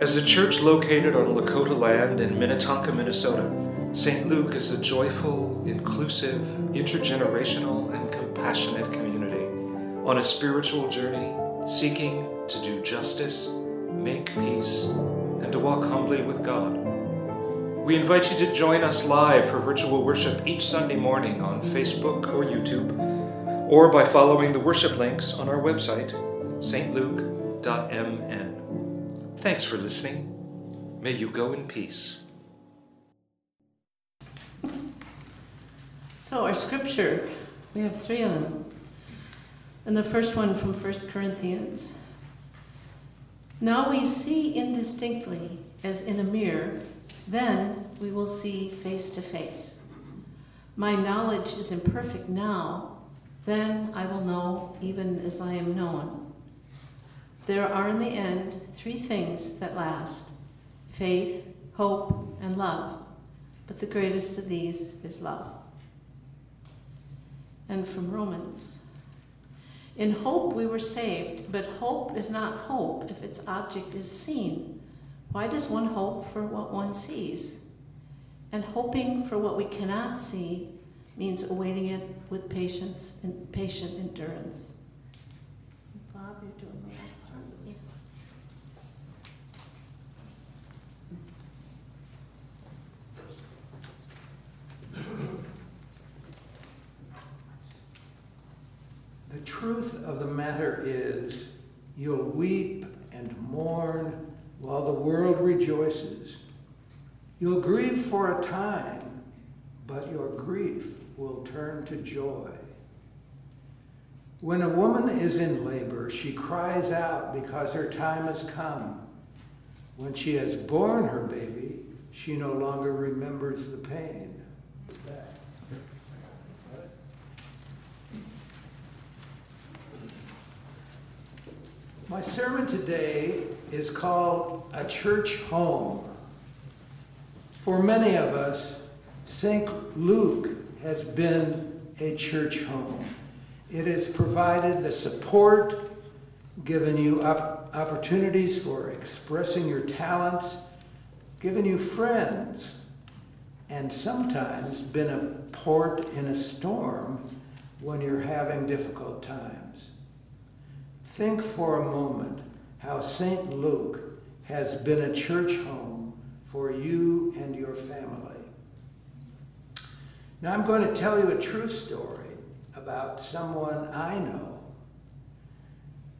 As a church located on Lakota land in Minnetonka, Minnesota, St. Luke is a joyful, inclusive, intergenerational, and compassionate community on a spiritual journey seeking to do justice, make peace, and to walk humbly with God. We invite you to join us live for virtual worship each Sunday morning on Facebook or YouTube, or by following the worship links on our website, stluke.mn. Thanks for listening. May you go in peace. So, our scripture, we have three of them. And the first one from 1 Corinthians. Now we see indistinctly as in a mirror, then we will see face to face. My knowledge is imperfect now, then I will know even as I am known. There are in the end three things that last faith, hope, and love, but the greatest of these is love and from Romans. In hope we were saved, but hope is not hope if its object is seen. Why does one hope for what one sees? And hoping for what we cannot see means awaiting it with patience and patient endurance. Bob, you're doing the last one. Yeah. The truth of the matter is, you'll weep and mourn while the world rejoices. You'll grieve for a time, but your grief will turn to joy. When a woman is in labor, she cries out because her time has come. When she has borne her baby, she no longer remembers the pain. My sermon today is called A Church Home. For many of us, St. Luke has been a church home. It has provided the support, given you op- opportunities for expressing your talents, given you friends, and sometimes been a port in a storm when you're having difficult times. Think for a moment how St. Luke has been a church home for you and your family. Now, I'm going to tell you a true story about someone I know.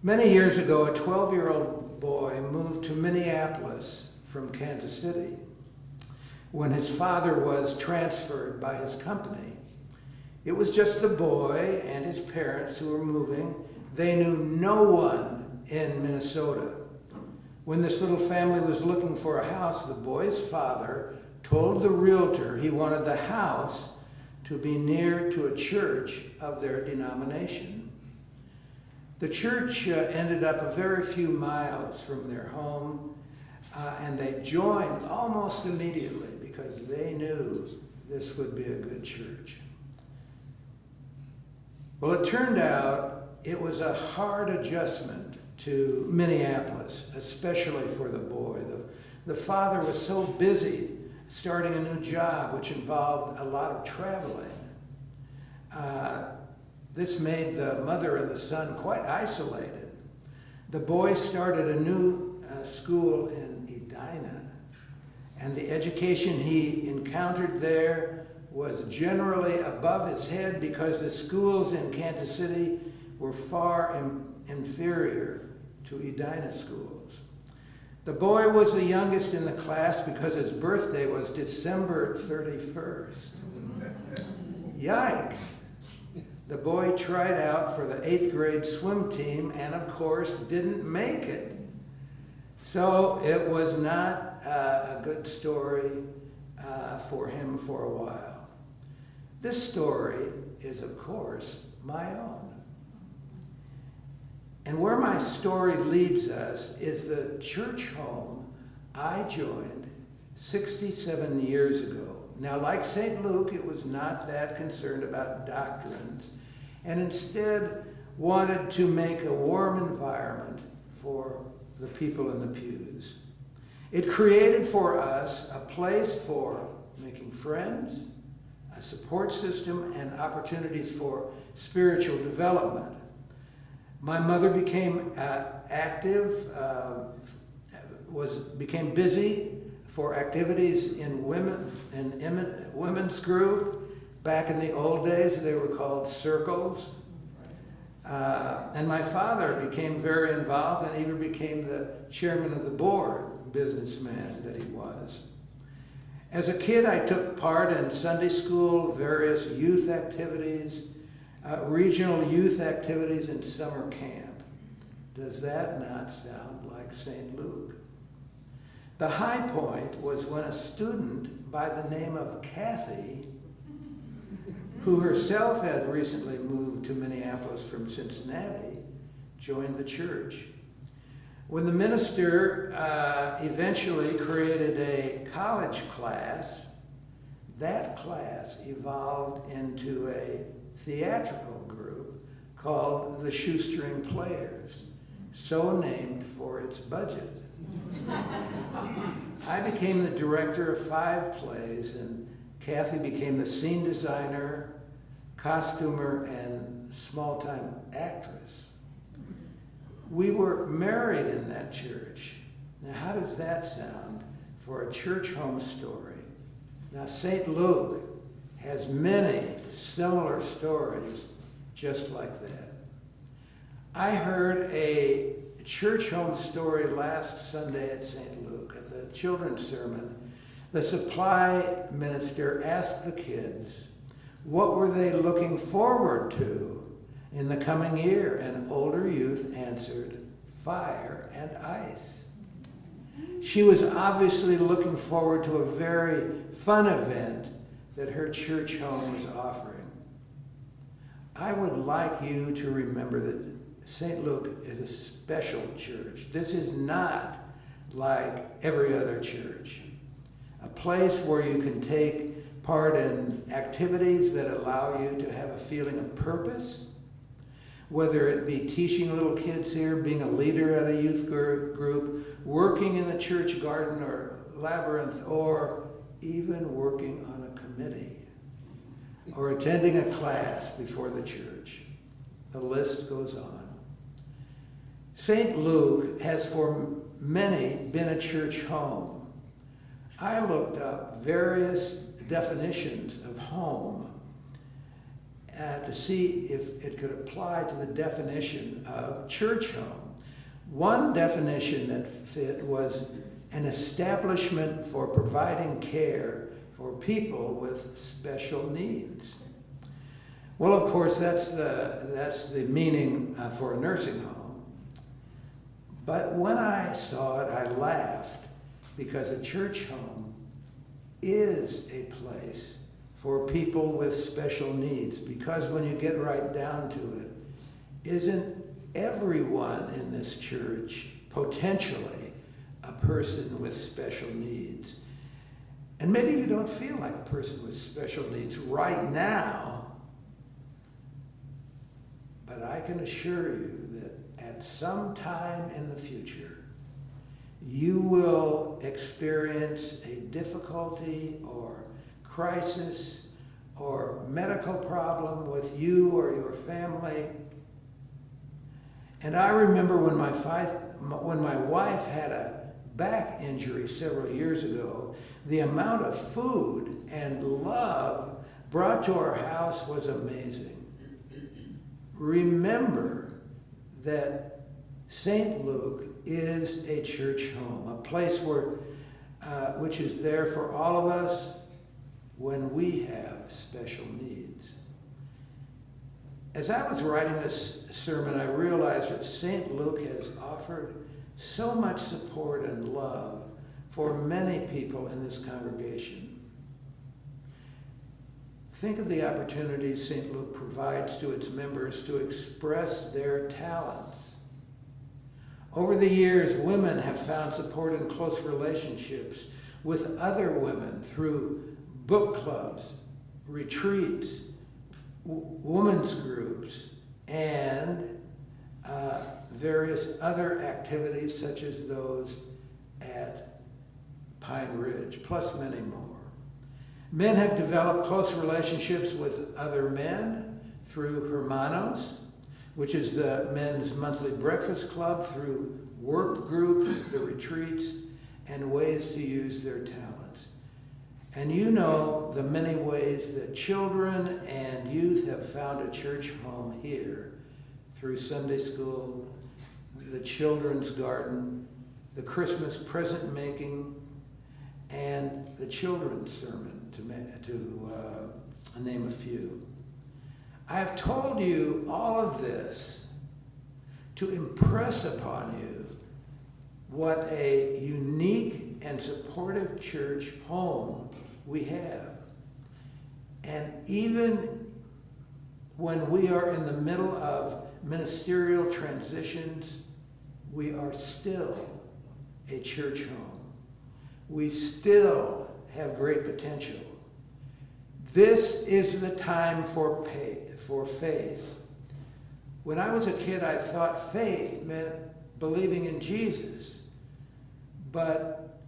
Many years ago, a 12 year old boy moved to Minneapolis from Kansas City when his father was transferred by his company. It was just the boy and his parents who were moving. They knew no one in Minnesota. When this little family was looking for a house, the boy's father told the realtor he wanted the house to be near to a church of their denomination. The church uh, ended up a very few miles from their home, uh, and they joined almost immediately because they knew this would be a good church. Well, it turned out it was a hard adjustment to Minneapolis, especially for the boy. The, the father was so busy starting a new job, which involved a lot of traveling. Uh, this made the mother and the son quite isolated. The boy started a new uh, school in Edina, and the education he encountered there was generally above his head because the schools in Kansas City were far in, inferior to Edina schools. The boy was the youngest in the class because his birthday was December 31st. Yikes! The boy tried out for the eighth grade swim team and, of course, didn't make it. So it was not uh, a good story uh, for him for a while. This story is, of course, my own. And where my story leads us is the church home I joined 67 years ago. Now, like St. Luke, it was not that concerned about doctrines, and instead wanted to make a warm environment for the people in the pews. It created for us a place for making friends, a support system, and opportunities for spiritual development. My mother became uh, active, uh, was became busy for activities in women in women's group. Back in the old days, they were called circles. Uh, and my father became very involved and even became the chairman of the board, businessman that he was. As a kid, I took part in Sunday school, various youth activities, uh, regional youth activities, and summer camp. Does that not sound like St. Luke? The high point was when a student by the name of Kathy, who herself had recently moved to Minneapolis from Cincinnati, joined the church. When the minister uh, eventually created a college class, that class evolved into a theatrical group called the Shoestring Players, so named for its budget. I became the director of five plays, and Kathy became the scene designer, costumer, and small time actress. We were married in that church. Now, how does that sound for a church home story? Now, St. Luke has many similar stories just like that. I heard a church home story last Sunday at St. Luke at the children's sermon. The supply minister asked the kids, what were they looking forward to in the coming year? And older youth answered, fire and ice. She was obviously looking forward to a very fun event that her church home was offering. I would like you to remember that St. Luke is a special church. This is not like every other church. A place where you can take part in activities that allow you to have a feeling of purpose, whether it be teaching little kids here, being a leader at a youth group, working in the church garden or labyrinth, or even working on committee or attending a class before the church. The list goes on. St. Luke has for many been a church home. I looked up various definitions of home uh, to see if it could apply to the definition of church home. One definition that fit was an establishment for providing care for people with special needs. Well, of course, that's the, that's the meaning uh, for a nursing home. But when I saw it, I laughed because a church home is a place for people with special needs. Because when you get right down to it, isn't everyone in this church potentially a person with special needs? And maybe you don't feel like a person with special needs right now, but I can assure you that at some time in the future, you will experience a difficulty or crisis or medical problem with you or your family. And I remember when my, five, when my wife had a back injury several years ago, the amount of food and love brought to our house was amazing. Remember that St. Luke is a church home, a place where, uh, which is there for all of us when we have special needs. As I was writing this sermon, I realized that St. Luke has offered so much support and love for many people in this congregation. Think of the opportunities St. Luke provides to its members to express their talents. Over the years, women have found support in close relationships with other women through book clubs, retreats, women's groups, and uh, various other activities such as those at Pine Ridge, plus many more. Men have developed close relationships with other men through Hermanos, which is the men's monthly breakfast club, through work groups, the retreats, and ways to use their talents. And you know the many ways that children and youth have found a church home here through Sunday school, the children's garden, the Christmas present making, and the children's sermon, to, to uh, name a few. I have told you all of this to impress upon you what a unique and supportive church home we have. And even when we are in the middle of ministerial transitions, we are still a church home. We still have great potential. This is the time for, pay, for faith. When I was a kid, I thought faith meant believing in Jesus. But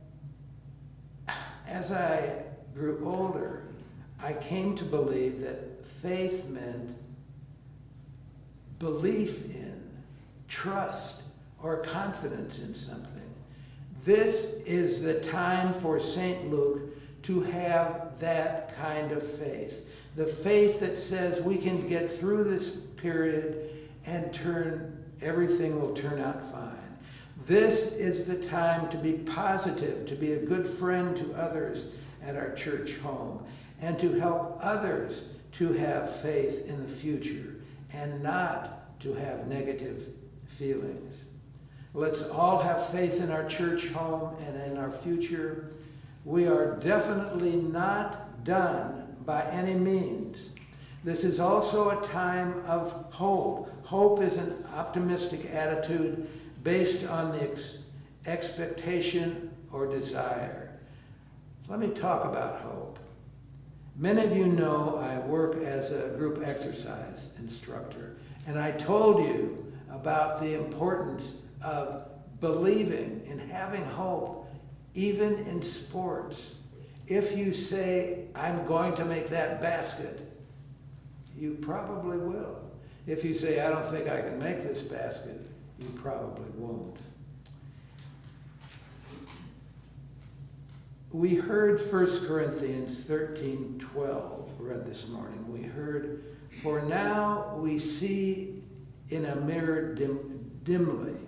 as I grew older, I came to believe that faith meant belief in, trust, or confidence in something. This is the time for St. Luke to have that kind of faith. The faith that says we can get through this period and turn everything will turn out fine. This is the time to be positive, to be a good friend to others at our church home, and to help others to have faith in the future and not to have negative feelings. Let's all have faith in our church home and in our future. We are definitely not done by any means. This is also a time of hope. Hope is an optimistic attitude based on the ex- expectation or desire. Let me talk about hope. Many of you know I work as a group exercise instructor, and I told you about the importance of believing and having hope, even in sports. If you say, I'm going to make that basket, you probably will. If you say, I don't think I can make this basket, you probably won't. We heard 1 Corinthians 13 12 read this morning. We heard, For now we see in a mirror dim, dimly,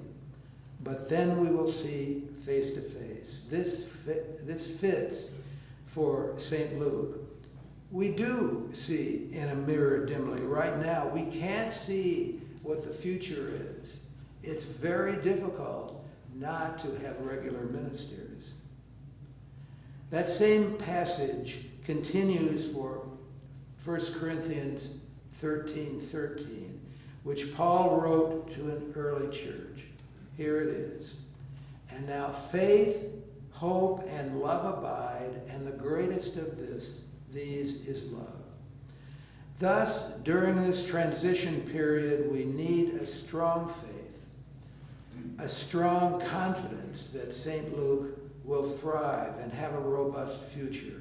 but then we will see face to face. This, fit, this fits for St. Luke. We do see in a mirror dimly. Right now, we can't see what the future is. It's very difficult not to have regular ministers. That same passage continues for 1 Corinthians 13 13, which Paul wrote to an early church. Here it is. And now faith, hope, and love abide, and the greatest of this, these is love. Thus, during this transition period, we need a strong faith, a strong confidence that St. Luke will thrive and have a robust future.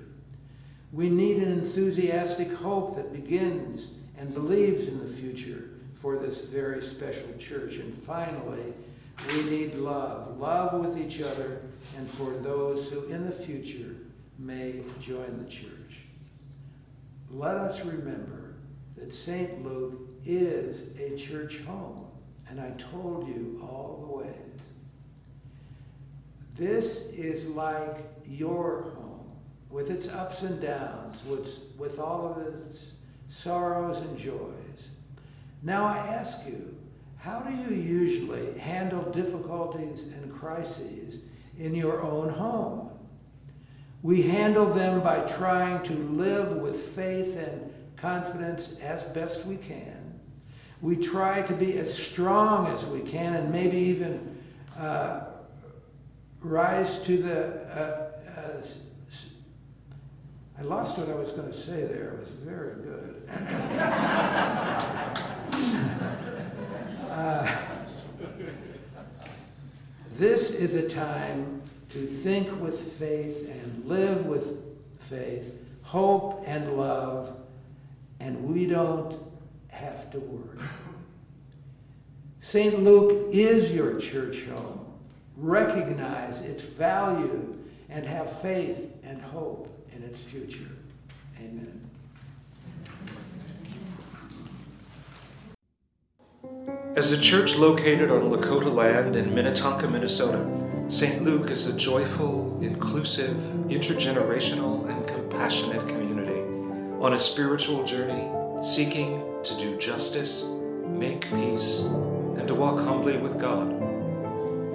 We need an enthusiastic hope that begins and believes in the future for this very special church. And finally, we need love love with each other and for those who in the future may join the church. Let us remember that St. Luke is a church home, and I told you all the ways. This is like your home, with its ups and downs, with, with all of its sorrows and joys. Now I ask you, how do you usually handle difficulties and crises in your own home? We handle them by trying to live with faith and confidence as best we can. We try to be as strong as we can and maybe even uh, rise to the. Uh, uh, I lost what I was going to say there. It was very good. Uh, this is a time to think with faith and live with faith, hope and love, and we don't have to worry. St. Luke is your church home. Recognize its value and have faith and hope in its future. Amen. As a church located on Lakota land in Minnetonka, Minnesota, St. Luke is a joyful, inclusive, intergenerational, and compassionate community on a spiritual journey seeking to do justice, make peace, and to walk humbly with God.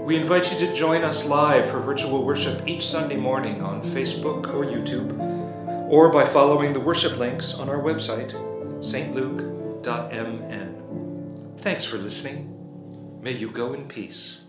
We invite you to join us live for virtual worship each Sunday morning on Facebook or YouTube, or by following the worship links on our website, stluke.mn. Thanks for listening. May you go in peace.